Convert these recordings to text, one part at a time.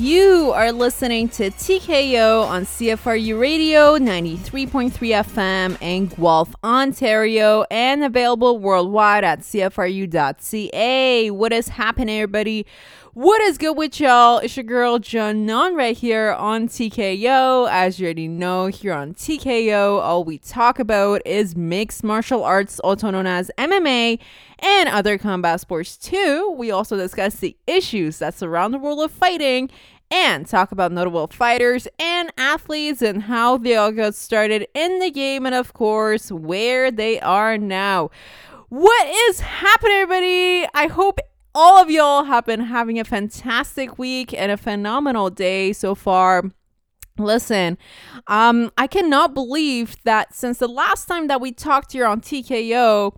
You are listening to TKO on CFRU Radio 93.3 FM in Guelph, Ontario, and available worldwide at CFRU.ca. What is happening, everybody? What is good with y'all? It's your girl Janon right here on TKO. As you already know, here on TKO, all we talk about is mixed martial arts, also known as MMA, and other combat sports too. We also discuss the issues that surround the world of fighting and talk about notable fighters and athletes and how they all got started in the game and of course where they are now. What is happening, everybody? I hope all of y'all have been having a fantastic week and a phenomenal day so far. Listen, um, I cannot believe that since the last time that we talked here on TKO,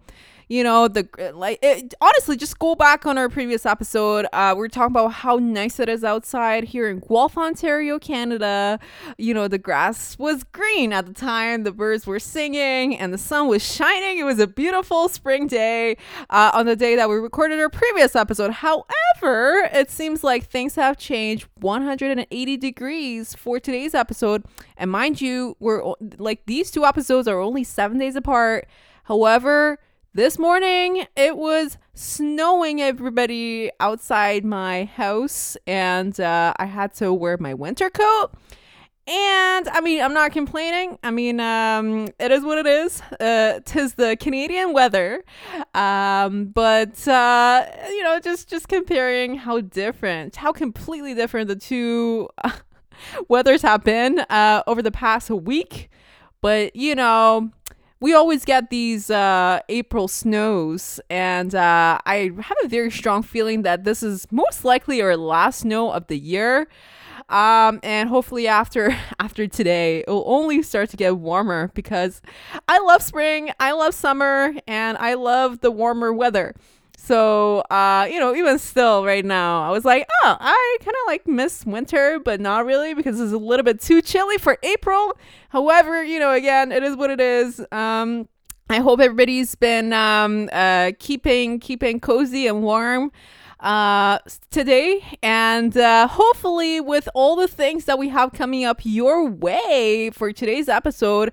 you know the like it, honestly just go back on our previous episode uh we are talking about how nice it is outside here in guelph ontario canada. You know the grass was green at the time the birds were singing and the sun was shining. It was a beautiful spring day uh, on the day that we recorded our previous episode. However it seems like things have changed 180 degrees for today's episode. And mind you we're like these two episodes are only seven days apart. However this morning, it was snowing everybody outside my house, and uh, I had to wear my winter coat. And I mean, I'm not complaining. I mean, um, it is what it is. Uh, tis the Canadian weather. Um, but uh, you know, just just comparing how different, how completely different the two weathers have been uh, over the past week. But you know, we always get these uh, April snows, and uh, I have a very strong feeling that this is most likely our last snow of the year. Um, and hopefully after after today, it will only start to get warmer because I love spring, I love summer, and I love the warmer weather. So, uh, you know, even still right now, I was like, oh, I kind of like miss winter, but not really because it's a little bit too chilly for April. However, you know, again, it is what it is. Um, I hope everybody's been um, uh, keeping keeping cozy and warm uh, today, and uh, hopefully, with all the things that we have coming up your way for today's episode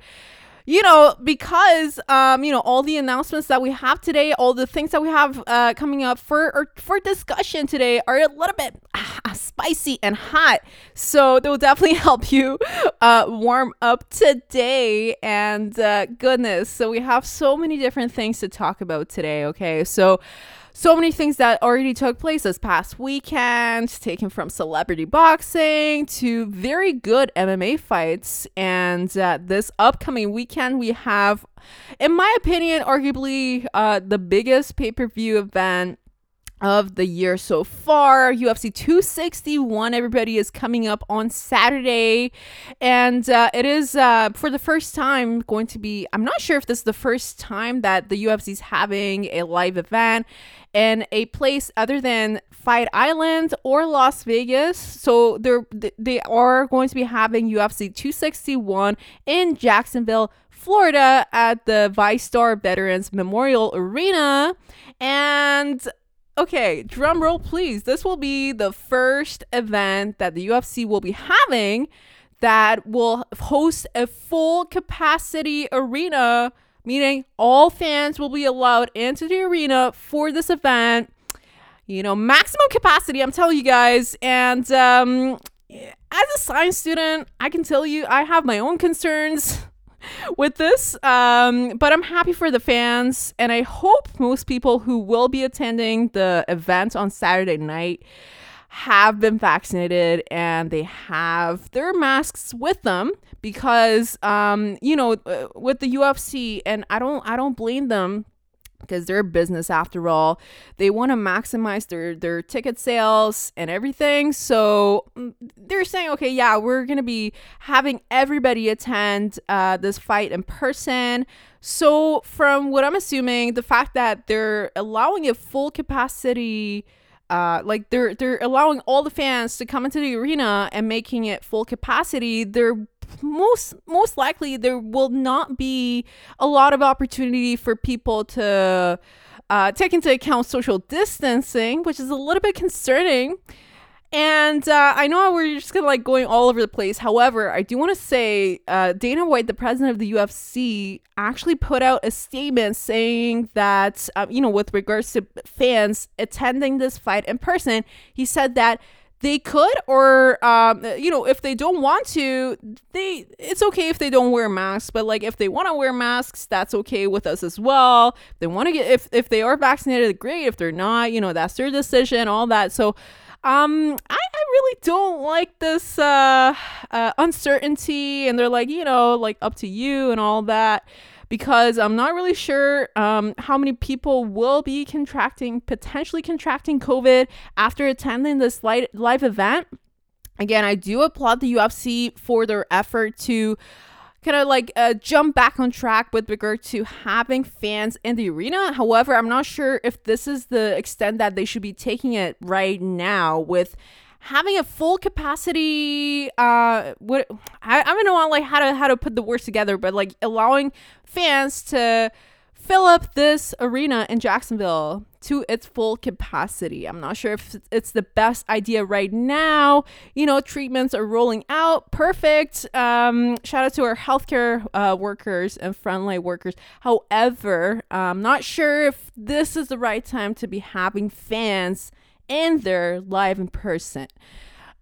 you know, because um, you know, all the announcements that we have today, all the things that we have uh, coming up for or for discussion today are a little bit uh, spicy and hot. So they will definitely help you uh, warm up today. And uh, goodness, so we have so many different things to talk about today. Okay, so so many things that already took place this past weekend, taken from celebrity boxing to very good MMA fights. And uh, this upcoming weekend, we have, in my opinion, arguably uh, the biggest pay per view event of the year so far. UFC 261, everybody is coming up on Saturday. And uh, it is uh, for the first time going to be, I'm not sure if this is the first time that the UFC is having a live event in a place other than Fight Island or Las Vegas. So they're, they are going to be having UFC 261 in Jacksonville, Florida at the VyStar Veterans Memorial Arena. And Okay, drum roll, please. This will be the first event that the UFC will be having that will host a full capacity arena, meaning all fans will be allowed into the arena for this event. You know, maximum capacity, I'm telling you guys. And um, as a science student, I can tell you I have my own concerns with this. Um, but I'm happy for the fans, and I hope most people who will be attending the event on Saturday night have been vaccinated and they have their masks with them because um you know uh, with the UFC and I don't I don't blame them because they're a business after all. They want to maximize their their ticket sales and everything. So mm, they're saying, okay, yeah, we're gonna be having everybody attend uh, this fight in person. So from what I'm assuming, the fact that they're allowing a full capacity. Uh, like they're they're allowing all the fans to come into the arena and making it full capacity. They're most most likely there will not be a lot of opportunity for people to uh, take into account social distancing, which is a little bit concerning. And uh, I know we're just gonna like going all over the place. However, I do want to say uh, Dana White, the president of the UFC, actually put out a statement saying that um, you know, with regards to fans attending this fight in person, he said that they could or um, you know if they don't want to they it's okay if they don't wear masks but like if they want to wear masks that's okay with us as well. If they want to get if if they are vaccinated great. If they're not you know that's their decision all that. So um I, I really don't like this uh, uh uncertainty and they're like you know like up to you and all that because I'm not really sure um, how many people will be contracting, potentially contracting COVID after attending this live event. Again, I do applaud the UFC for their effort to kind of like uh, jump back on track with regard to having fans in the arena. However, I'm not sure if this is the extent that they should be taking it right now with having a full capacity uh what I, I don't know like how to how to put the words together but like allowing fans to fill up this arena in Jacksonville to its full capacity. I'm not sure if it's the best idea right now. You know, treatments are rolling out. Perfect. Um, shout out to our healthcare uh, workers and frontline workers. However, I'm not sure if this is the right time to be having fans in there live in person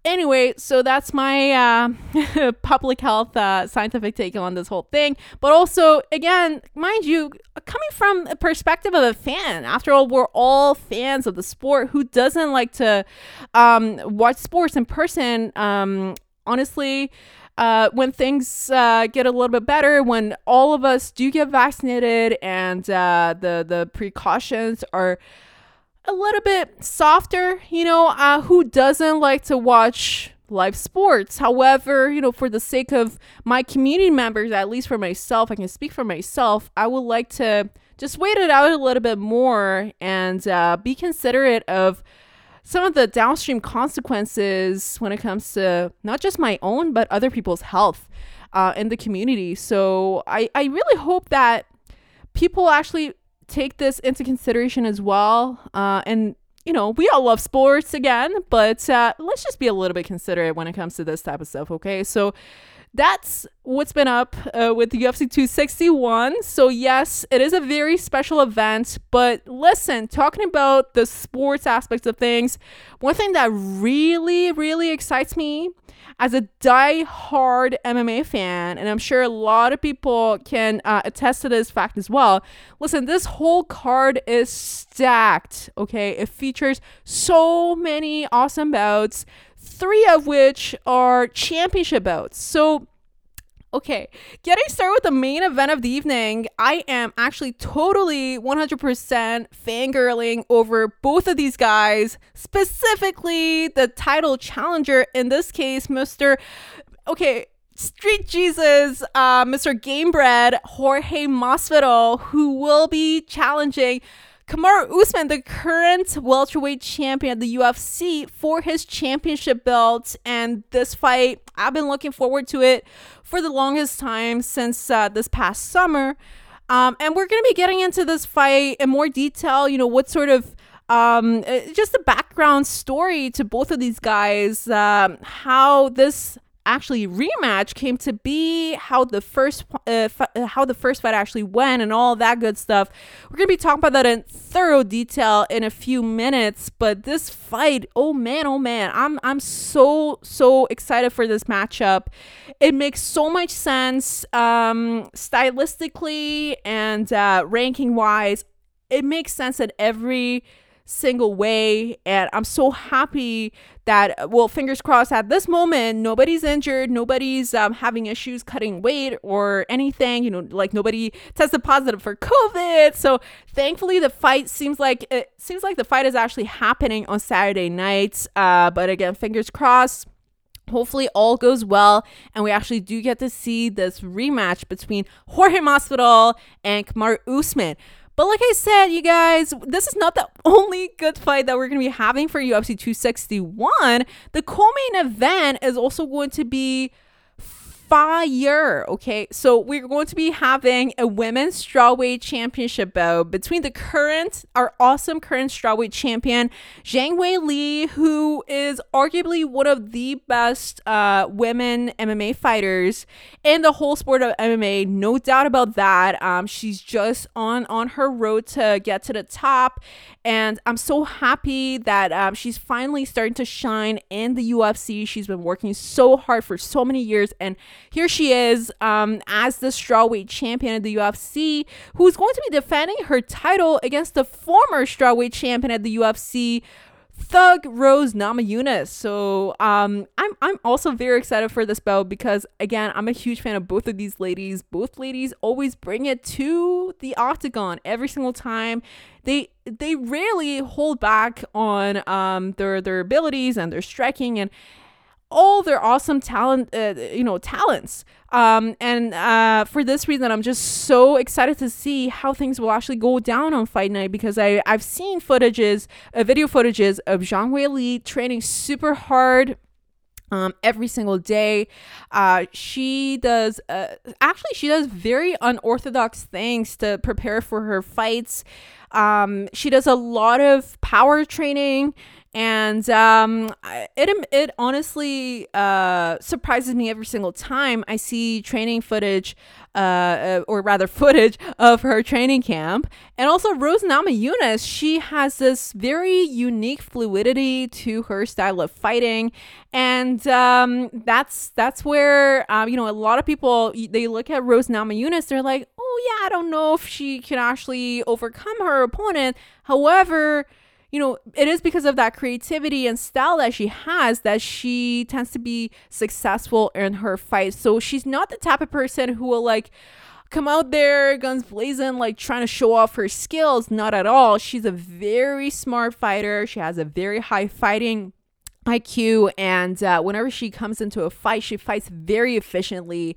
anyway, so that's my uh, public health uh, scientific take on this whole thing. But also, again, mind you, coming from a perspective of a fan, after all, we're all fans of the sport. Who doesn't like to um, watch sports in person? Um, honestly, uh, when things uh, get a little bit better, when all of us do get vaccinated and uh, the the precautions are a little bit softer. You know, uh, who doesn't like to watch live sports? However, you know, for the sake of my community members, at least for myself, I can speak for myself, I would like to just wait it out a little bit more and uh, be considerate of some of the downstream consequences when it comes to not just my own, but other people's health uh, in the community. So I, I really hope that people actually take this into consideration as well. Uh, and you know, we all love sports again, but uh, let's just be a little bit considerate when it comes to this type of stuff, okay? So that's what's been up uh, with UFC 261. So, yes, it is a very special event, but listen, talking about the sports aspects of things, one thing that really, really excites me as a die-hard MMA fan, and I'm sure a lot of people can uh, attest to this fact as well. Listen, this whole card is stacked, okay? It features so many awesome bouts, three of which are championship bouts. So, Okay, getting started with the main event of the evening, I am actually totally 100% fangirling over both of these guys, specifically the title challenger, in this case, Mr. Okay, Street Jesus, uh, Mr. Gamebred, Jorge Masvidal, who will be challenging Kamaru Usman, the current welterweight champion of the UFC, for his championship belt. And this fight, I've been looking forward to it for the longest time since uh, this past summer. Um, and we're going to be getting into this fight in more detail. You know, what sort of um, uh, just the background story to both of these guys, um, how this actually rematch came to be, how the first uh, f- uh, how the first fight actually went, and all that good stuff. We're gonna be talking about that in thorough detail in a few minutes. But this fight, oh man, oh man, I'm I'm so so excited for this matchup. It makes so much sense, um, stylistically and uh, ranking wise. It makes sense that every single way. And I'm so happy that, well, fingers crossed, at this moment, nobody's injured, nobody's um, having issues cutting weight or anything, you know, like nobody tested positive for COVID. So thankfully, the fight seems like it seems like the fight is actually happening on Saturday night. Uh, but again, fingers crossed hopefully all goes well and we actually do get to see this rematch between Jorge Masvidal and Kamaru Usman. But like I said, you guys, this is not the only good fight that we're going to be having for UFC 261. The co-main event is also going to be fire. Okay, so we're going to be having a women's strawweight championship bout between the current, our awesome current strawweight champion, Zhang Weili, who is arguably one of the best uh, women MMA fighters in the whole sport of MMA. No doubt about that. Um, she's just on on her road to get to the top, and I'm so happy that um, she's finally starting to shine in the UFC. She's been working so hard for so many years, and here she is um, as the strawweight champion of the UFC, who's going to be defending her title against the former strawweight champion at the UFC, Thug Rose Namajunas. So um, I'm I'm also very excited for this bout because again I'm a huge fan of both of these ladies. Both ladies always bring it to the octagon every single time. They they rarely hold back on um, their their abilities and their striking and all their awesome talent, uh, you know, talents. Um, and uh, for this reason, I'm just so excited to see how things will actually go down on fight night because I I've seen footages, uh, video footages of Zhang Weili training super hard. Um, every single day, uh, she does. Uh, actually, she does very unorthodox things to prepare for her fights. Um, she does a lot of power training and um, it it honestly uh, surprises me every single time I see training footage, uh, uh, or rather footage of her training camp. And also Rose Namajunas, she has this very unique fluidity to her style of fighting, and um, that's that's where um, you know a lot of people they look at Rose Namajunas, they're like, oh yeah, I don't know if she can actually overcome her opponent. However you know, it is because of that creativity and style that she has that she tends to be successful in her fights. So she's not the type of person who will like come out there guns blazing like trying to show off her skills not at all she's a very smart fighter she has a very high fighting IQ, and uh, whenever she comes into a fight, she fights very efficiently.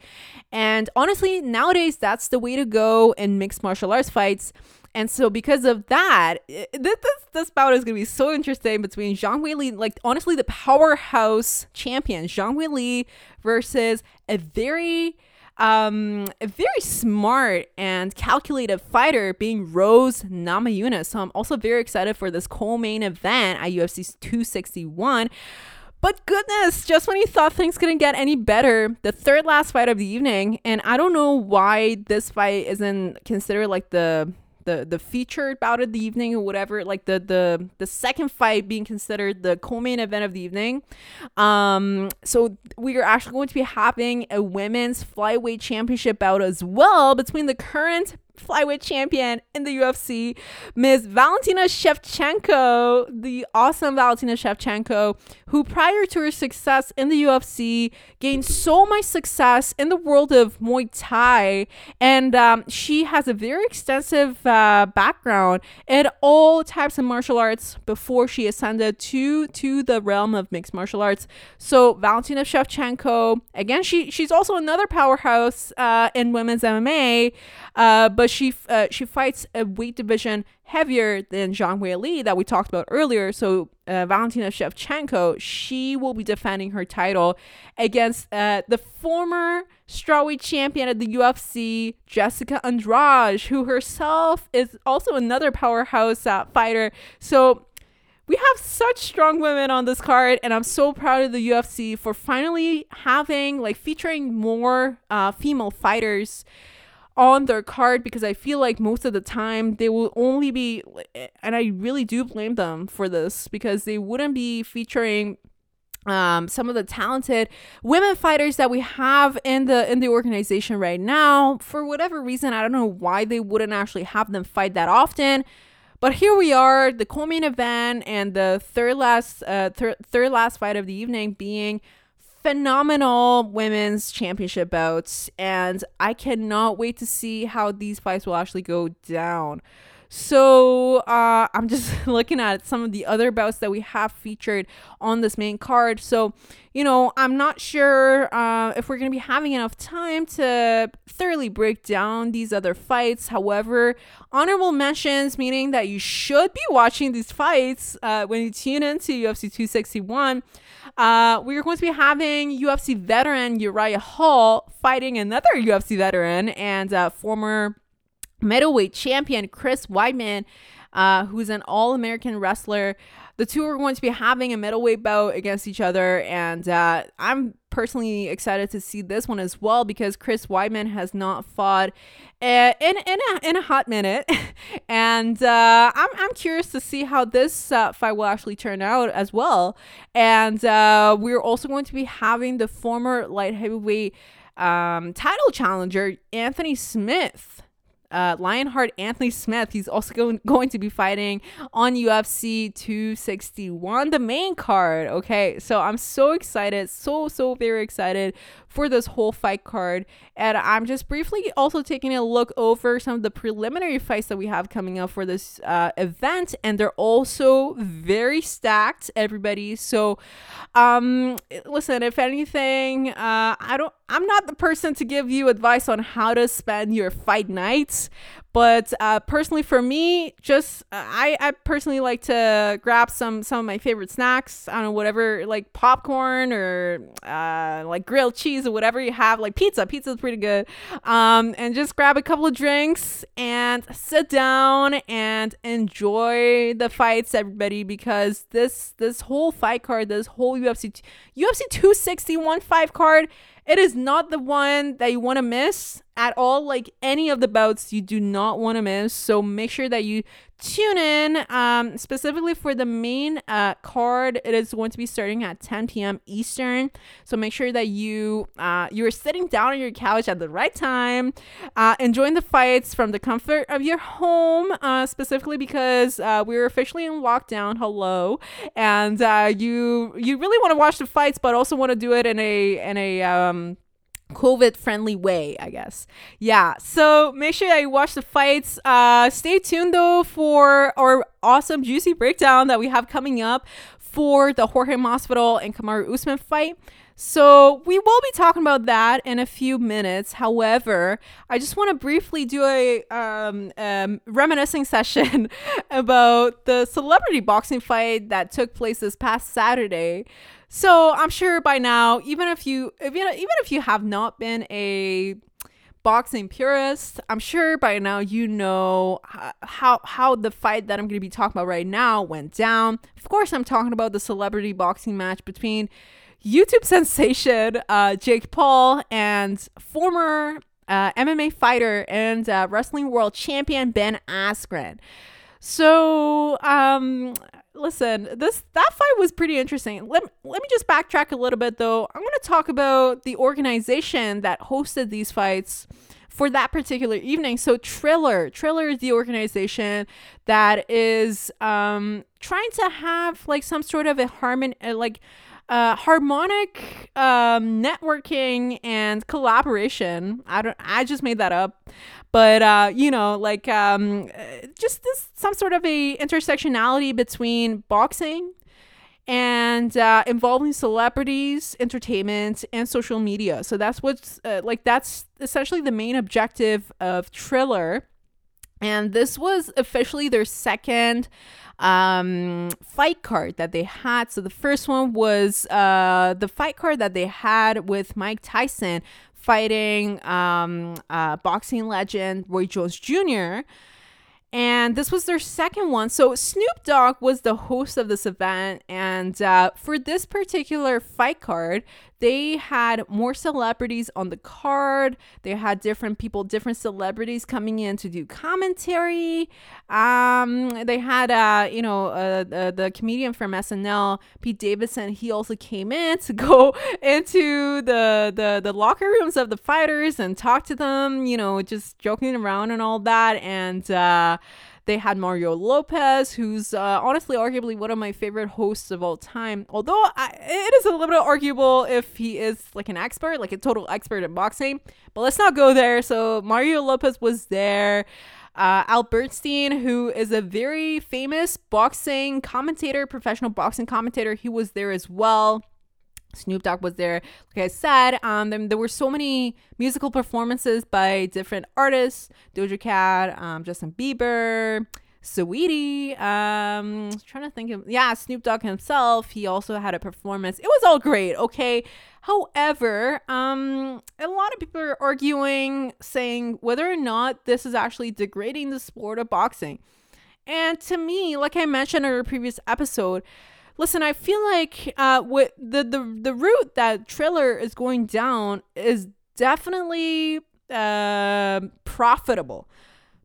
And honestly, nowadays, that's the way to go in mixed martial arts fights. And so because of that, this this, bout is gonna be so interesting between Zhang Weili, like honestly the powerhouse champion Zhang Weili versus a very um, a very smart and calculated fighter being Rose Namajunas. So I'm also very excited for this co-main event at UFC 261. But goodness, just when you thought things couldn't get any better, the third last fight of the evening, and I don't know why this fight isn't considered like the the the featured bout of the evening or whatever like the the the second fight being considered the co-main event of the evening. Um so we are actually going to be having a women's flyweight championship bout as well between the current flyweight champion in the UFC, Ms. Valentina Shevchenko, the awesome Valentina Shevchenko, who prior to her success in the UFC gained so much success in the world of Muay Thai. And um, she has a very extensive uh, background in all types of martial arts before she ascended to, to the realm of mixed martial arts. So, Valentina Shevchenko, again, she, she's also another powerhouse uh, in women's MMA, uh, but she uh, she fights a weight division heavier than Zhang Weili that we talked about earlier. So uh, Valentina Shevchenko, she will be defending her title against uh, the former strawweight champion of the UFC, Jessica Andrade, who herself is also another powerhouse uh, fighter. So we have such strong women on this card and i'm so proud of the ufc for finally having like featuring more uh, female fighters on their card because I feel like most of the time they will only be, and I really do blame them for this because they wouldn't be featuring um, some of the talented women fighters that we have in the in the organization right now. For whatever reason i don't know why they wouldn't actually have them fight that often. But here we are the co-main event and the third last uh, thir- third last fight of the evening being phenomenal women's championship bouts, and I cannot wait to see how these fights will actually go down. So uh, I'm just looking at some of the other bouts that we have featured on this main card. So, you know, I'm not sure uh, if we're going to be having enough time to thoroughly break down these other fights. However, honorable mentions, meaning that you should be watching these fights uh, when you tune into UFC 261. uh, we are going to be having UFC veteran Uriah Hall fighting another UFC veteran and uh, former middleweight champion Chris Weidman, uh, who's an All American wrestler. The two are going to be having a middleweight bout against each other, and uh, I'm personally excited to see this one as well because Chris Weidman has not fought uh, in in a, in a hot minute, and uh, I'm I'm curious to see how this uh, fight will actually turn out as well. And uh, we're also going to be having the former light heavyweight um, title challenger Anthony Smith uh, Lionheart Anthony Smith. He's also going, going to be fighting on UFC 261, the main card. Okay, so I'm so excited, so, so very excited for this whole fight card. And I'm just briefly also taking a look over some of the preliminary fights that we have coming up for this uh, event. And they're also very stacked, everybody. So, um, listen, if anything, uh, I don't, I'm not the person to give you advice on how to spend your fight nights, but uh, personally, for me, just uh, I, I personally like to grab some some of my favorite snacks. I don't know whatever like popcorn or uh, like grilled cheese or whatever you have, like pizza. Pizza is pretty good. Um, and just grab a couple of drinks and sit down and enjoy the fights, everybody, because this this whole fight card, this whole UFC UFC 261 five card it is not the one that you want to miss at all. Like any of the bouts, you do not want to miss. So make sure that you tune in um, specifically for the main uh, card it is going to be starting at 10 p.m eastern so make sure that you uh, you're sitting down on your couch at the right time uh, enjoying the fights from the comfort of your home uh, specifically because uh, we're officially in lockdown hello and uh, you you really want to watch the fights but also want to do it in a in a um, COVID friendly way, I guess. Yeah. So make sure that you watch the fights. Uh, stay tuned though for our awesome juicy breakdown that we have coming up for the Jorge Masvidal and Kamaru Usman fight. So we will be talking about that in a few minutes. However, I just want to briefly do a um, um, reminiscing session about the celebrity boxing fight that took place this past Saturday. So I'm sure by now, even if you, know, even if you have not been a boxing purist, I'm sure by now you know how how the fight that I'm going to be talking about right now went down. Of course, I'm talking about the celebrity boxing match between YouTube sensation uh, Jake Paul and former uh, MMA fighter and uh, wrestling world champion Ben Askren. So, um, listen, this that fight was pretty interesting. Let, let me just backtrack a little bit though. I'm going to talk about the organization that hosted these fights for that particular evening. So Triller, Triller is the organization that is um trying to have like some sort of a harmon uh, like uh, harmonic um, networking and collaboration. I don't. I just made that up, but uh, you know, like um, just this some sort of a intersectionality between boxing and uh, involving celebrities, entertainment, and social media. So that's what's uh, like. That's essentially the main objective of Triller. And this was officially their second um, fight card that they had. So the first one was uh, the fight card that they had with Mike Tyson fighting um, uh, boxing legend Roy Jones Jr. And this was their second one. So Snoop Dogg was the host of this event. And uh, for this particular fight card, they had more celebrities on the card. They had different people, different celebrities coming in to do commentary. Um, they had, uh, you know, uh, the, the comedian from SNL, Pete Davidson. He also came in to go into the, the the locker rooms of the fighters and talk to them. You know, just joking around and all that. And uh, they had Mario Lopez, who's uh, honestly arguably one of my favorite hosts of all time. Although I, it is a little bit arguable if he is like an expert, like a total expert in boxing. But let's not go there. So Mario Lopez was there. Uh, Al Bernstein, who is a very famous boxing commentator, professional boxing commentator, he was there as well. Snoop Dogg was there. Like I said, um, there, there, were so many musical performances by different artists: Doja Cat, um, Justin Bieber, Saweetie. Um, trying to think of yeah, Snoop Dogg himself. He also had a performance. It was all great. Okay. However, um, a lot of people are arguing, saying whether or not this is actually degrading the sport of boxing. And to me, like I mentioned in a previous episode, listen, I feel like uh, with the the the route that Triller is going down is definitely uh, profitable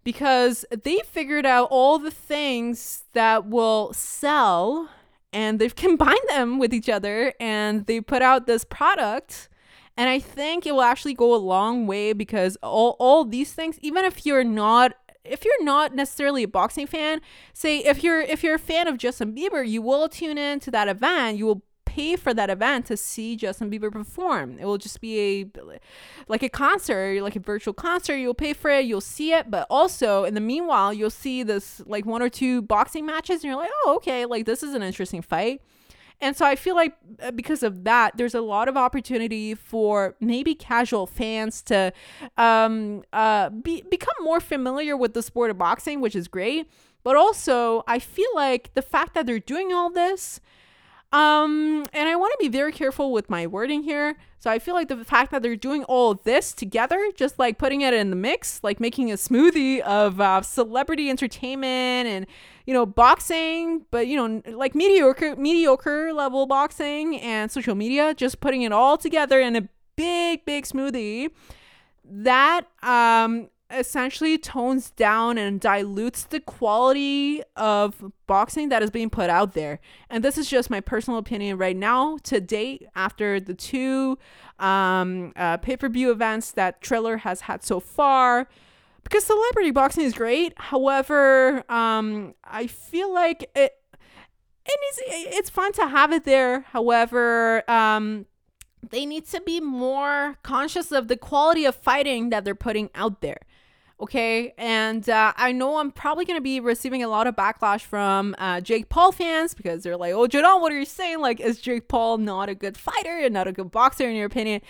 because they figured out all the things that will sell and they've combined them with each other and they put out this product. And i think it will actually go a long way because all, all these things even if you're not if you're not necessarily a boxing fan say if you're if you're a fan of justin bieber you will tune in to that event you will pay for that event to see Justin Bieber perform. It will just be a like a concert, like a virtual concert. You'll pay for it, you'll see it, but also in the meanwhile, you'll see this like one or two boxing matches, and you're like, oh, okay, like this is an interesting fight. And so I feel like uh, because of that, there's a lot of opportunity for maybe casual fans to um, uh, be, become more familiar with the sport of boxing, which is great. But also, I feel like the fact that they're doing all this um, and I want to be very careful with my wording here. So I feel like the fact that they're doing all this together, just like putting it in the mix, like making a smoothie of uh, celebrity entertainment and you know boxing, but you know like mediocre mediocre level boxing and social media, just putting it all together in a big big smoothie. That um essentially tones down and dilutes the quality of boxing that is being put out there. And this is just my personal opinion right now to date after the two um, uh, pay per view events that Triller has had so far. Because celebrity boxing is great. However, um, I feel like it, it needs, it's fun to have it there. However, um, they need to be more conscious of the quality of fighting that they're putting out there. Okay. And uh, I know I'm probably going to be receiving a lot of backlash from uh, Jake Paul fans because they're like, oh, Janelle, what are you saying? Like, is Jake Paul not a good fighter and not a good boxer, in your opinion?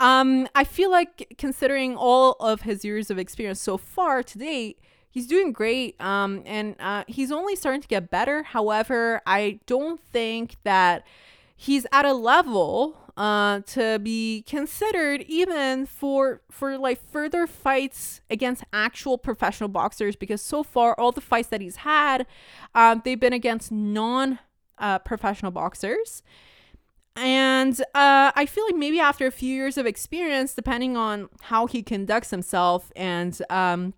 Um, I feel like considering all of his years of experience so far to date, he's doing great um, and uh, he's only starting to get better. However, I don't think that he's at a level uh, to be considered even for for like further fights against actual professional boxers because so far all the fights that he's had um, they've been against non uh, professional boxers. And uh, I feel like maybe after a few years of experience, depending on how he conducts himself and um,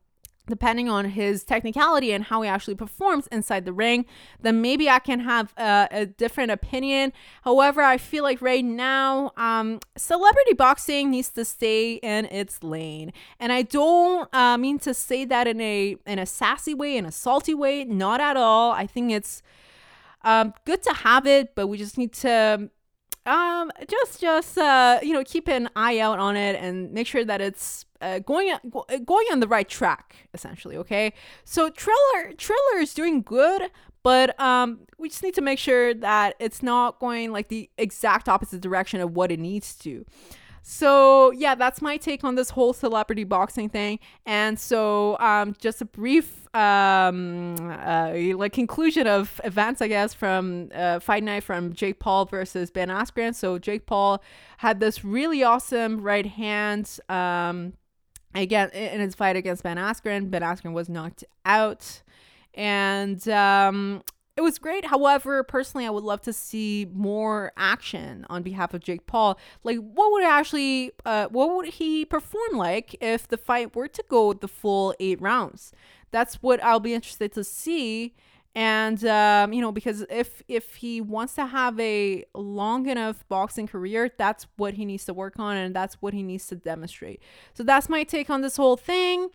depending on his technicality and how he actually performs inside the ring, then maybe I can have a, different opinion. However, I feel like right now, um, celebrity boxing needs to stay in its lane, and I don't uh, mean to say that in a in a sassy way, in a salty way. Not at all. I think it's um, good to have it, but we just need to um just just uh you know keep an eye out on it and make sure that it's uh, going uh, going on the right track essentially okay? So triller triller is doing good but um we just need to make sure that it's not going like the exact opposite direction of what it needs to so yeah, that's my take on this whole celebrity boxing thing. And so um, just a brief um, uh, like conclusion of events, I guess, from uh, Fight Night from Jake Paul versus Ben Askren. So Jake Paul had this really awesome right hand. Um, again in his fight against Ben Askren. Ben Askren was knocked out. And um, it was great. However, personally, I would love to see more action on behalf of Jake Paul. Like, what would actually, uh, what would he perform like if the fight were to go the full eight rounds? That's what I'll be interested to see. And um, you know, because if if he wants to have a long enough boxing career, that's what he needs to work on, and that's what he needs to demonstrate. So that's my take on this whole thing.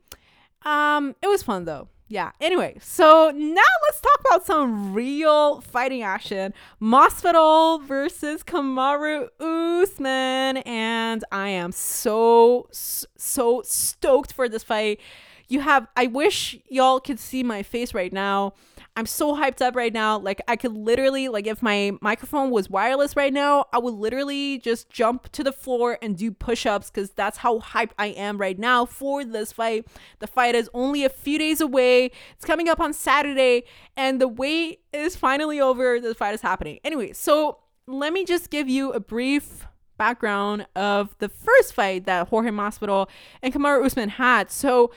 Um, it was fun though yeah. Anyway, so now let's talk about some real fighting action. Masvidal versus Kamaru Usman, and I am so so stoked for this fight. You have. I wish y'all could see my face right now. I'm so hyped up right now. Like I could literally like if my microphone was wireless right now, I would literally just jump to the floor and do push-ups cuz that's how hyped I am right now for this fight. The fight is only a few days away. It's coming up on Saturday and the wait is finally over. The fight is happening. Anyway, so let me just give you a brief background of the first fight that Jorge Masvidal and Kamaru Usman had. So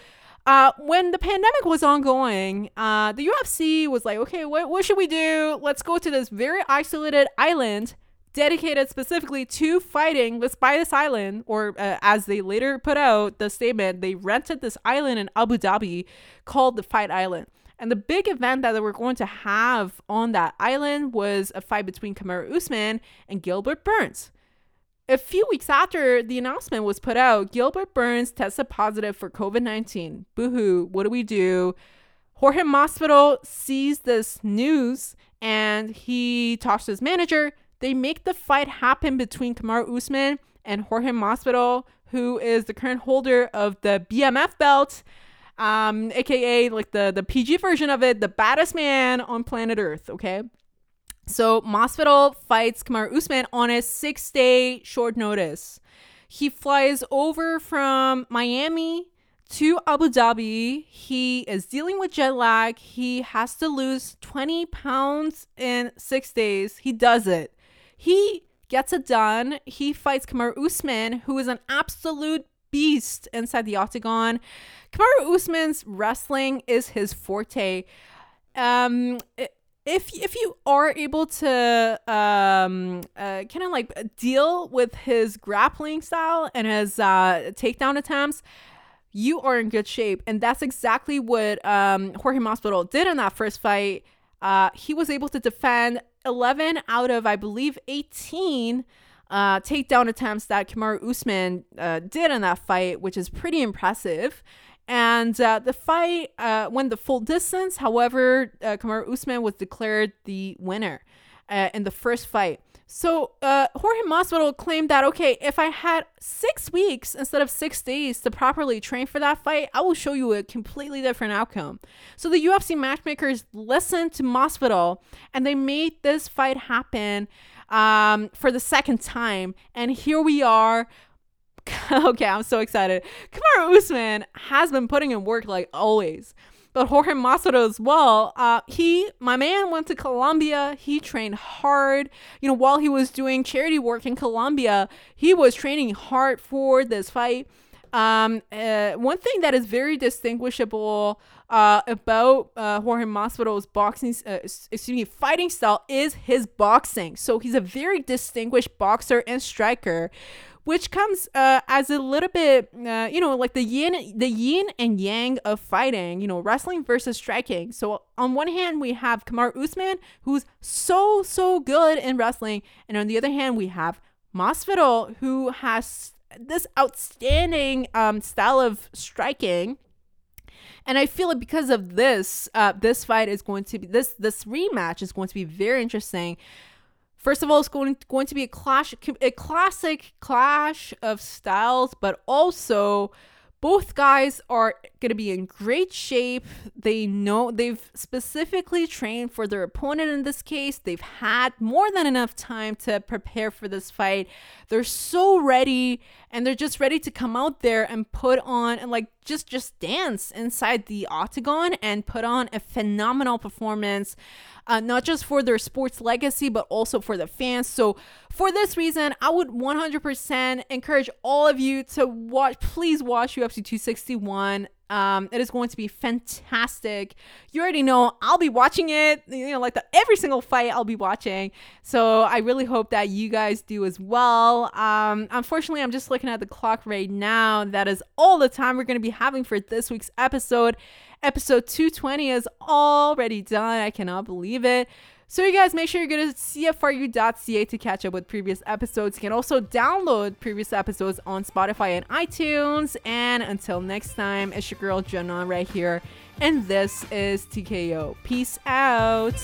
uh, when the pandemic was ongoing, uh, the UFC was like, okay, what, what should we do? Let's go to this very isolated island dedicated specifically to fighting. Let's buy this island, or uh, as they later put out the statement, they rented this island in Abu Dhabi called the Fight Island. And the big event that they were going to have on that island was a fight between Kamaru Usman and Gilbert Burns. A few weeks after the announcement was put out, Gilbert Burns tested positive for COVID 19. Boohoo, what do we do? Jorge Masvidal sees this news and he talks to his manager. They make the fight happen between Kamaru Usman and Jorge Masvidal, who is the current holder of the BMF belt, um, aka like the the PG version of it, the baddest man on planet Earth. Okay, so Masvidal fights Kamar Usman on a six-day short notice. He flies over from Miami to Abu Dhabi. He is dealing with jet lag. He has to lose 20 pounds in six days. He does it. He gets it done. He fights Kamar Usman, who is an absolute beast inside the octagon. Kamaru Usman's wrestling is his forte. Um, it, if if you are able to um uh, kind of like deal with his grappling style and his uh takedown attempts you are in good shape and that's exactly what um Jorge Masvidal did in that first fight uh he was able to defend 11 out of I believe 18 uh, takedown attempts that Kamaru Usman uh, did in that fight, which is pretty impressive. And uh, the fight uh, went the full distance. However, uh, Kamaru Usman was declared the winner uh, in the first fight. So uh, Jorge Masvidal claimed that okay, if I had six weeks instead of six days to properly train for that fight, I will show you a completely different outcome. So the UFC matchmakers listened to Masvidal and they made this fight happen um, for the second time, and here we are okay, I'm so excited. Kamaru Usman has been putting in work like always. But Jorge Masvidal as well. Uh, he, my man, went to Colombia. He trained hard. You know, while he was doing charity work in Colombia, he was training hard for this fight. Um, uh, one thing that is very distinguishable uh, about uh, Jorge Masvidal's boxing, uh, excuse me, fighting style is his boxing. So he's a very distinguished boxer and striker which comes uh, as a little bit, uh, you know, like the yin, the yin and yang of fighting. You know, wrestling versus striking. So on one hand, we have Kamar Usman, who's so so good in wrestling, and on the other hand, we have Masvidal, who has this outstanding um, style of striking. And I feel like because of this, uh, this fight is going to be this this rematch is going to be very interesting First of all, it's going, going to be a clash, a classic clash of styles, but also both guys are going to be in great shape. They know they've specifically trained for their opponent in this case. They've had more than enough time to prepare for this fight. They're so ready and they're just ready to come out there and put on and like just just dance inside the octagon and put on a phenomenal performance uh, not just for their sports legacy, but also for the fans. So, for this reason, I would 100% encourage all of you to watch, please watch UFC 261. Um, it is going to be fantastic. You already know I'll be watching it. You know, like the, every single fight I'll be watching. So I really hope that you guys do as well. Um, unfortunately, I'm just looking at the clock right now. That is all the time we're going to be having for this week's episode. Episode 220 is already done. I cannot believe it. So, you guys, make sure you go to cfru.ca to catch up with previous episodes. You can also download previous episodes on Spotify and iTunes. And until next time, it's your girl Jenna right here. And this is TKO. Peace out.